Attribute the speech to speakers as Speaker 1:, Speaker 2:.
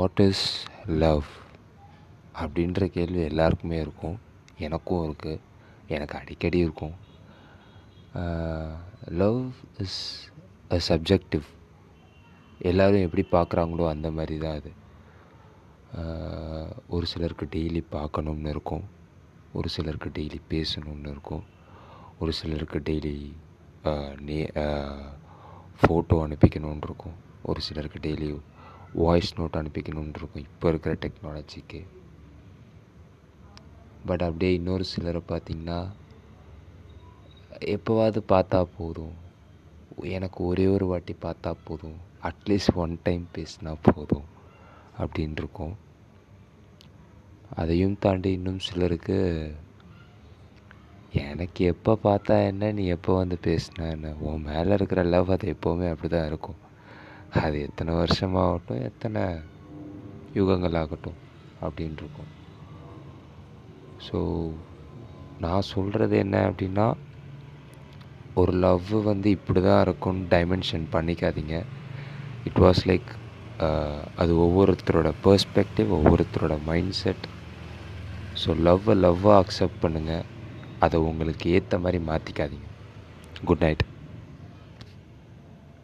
Speaker 1: What is love அப்படின்ற கேள்வி எல்லாருக்குமே இருக்கும். எனக்கும் இருக்குது எனக்கு அடிக்கடி இருக்கும். லவ் இஸ் அ சப்ஜெக்டிவ் எல்லோரும் எப்படி பார்க்குறாங்களோ அந்த மாதிரி தான் அது. ஒரு சிலருக்கு டெய்லி பார்க்கணும்னு இருக்கும். ஒரு சிலருக்கு டெய்லி பேசணும்னு இருக்கும். ஒரு சிலருக்கு டெய்லி நே ஃபோட்டோ அனுப்பிக்கணும்னு இருக்கும். ஒரு சிலருக்கு டெய்லி வாய்ஸ் நோட் அனுப்பிக்கணும்னு இருக்கும் இப்போ இருக்கிற டெக்னாலஜிக்கு பட் அப்படியே இன்னொரு சிலரை பார்த்திங்கன்னா எப்போவாவது பார்த்தா போதும். எனக்கு ஒரே ஒரு வாட்டி பார்த்தா போதும். அட்லீஸ்ட் ஒன் டைம் பேசினா போதும். அப்படின்னு இருக்கும் அதையும் தாண்டி இன்னும் சிலருக்கு எனக்கு எப்போ பார்த்தா என்ன? நீ எப்போ வந்து பேசின? என்ன? உன் மேலே இருக்கிற லவ் அது எப்போவுமே அப்படி தான் இருக்கும். அது எத்தனை வருஷமாகட்டும் எத்தனை யுகங்கள் ஆகட்டும் அப்படின்னு இருக்கும் ஸோ நான் சொல்கிறது என்ன அப்படின்னா ஒரு லவ் வந்து இப்படி தான் இருக்கும்னு டைமென்ஷன் பண்ணிக்காதீங்க. இட் வாஸ் லைக் அது ஒவ்வொருத்தரோட பர்ஸ்பெக்டிவ் ஒவ்வொருத்தரோட மைண்ட் செட் ஸோ லவ்வை லவ்வாக அக்செப்ட் பண்ணுங்கள் அதை உங்களுக்கு ஏற்ற மாதிரி மாற்றிக்காதீங்க குட் நைட்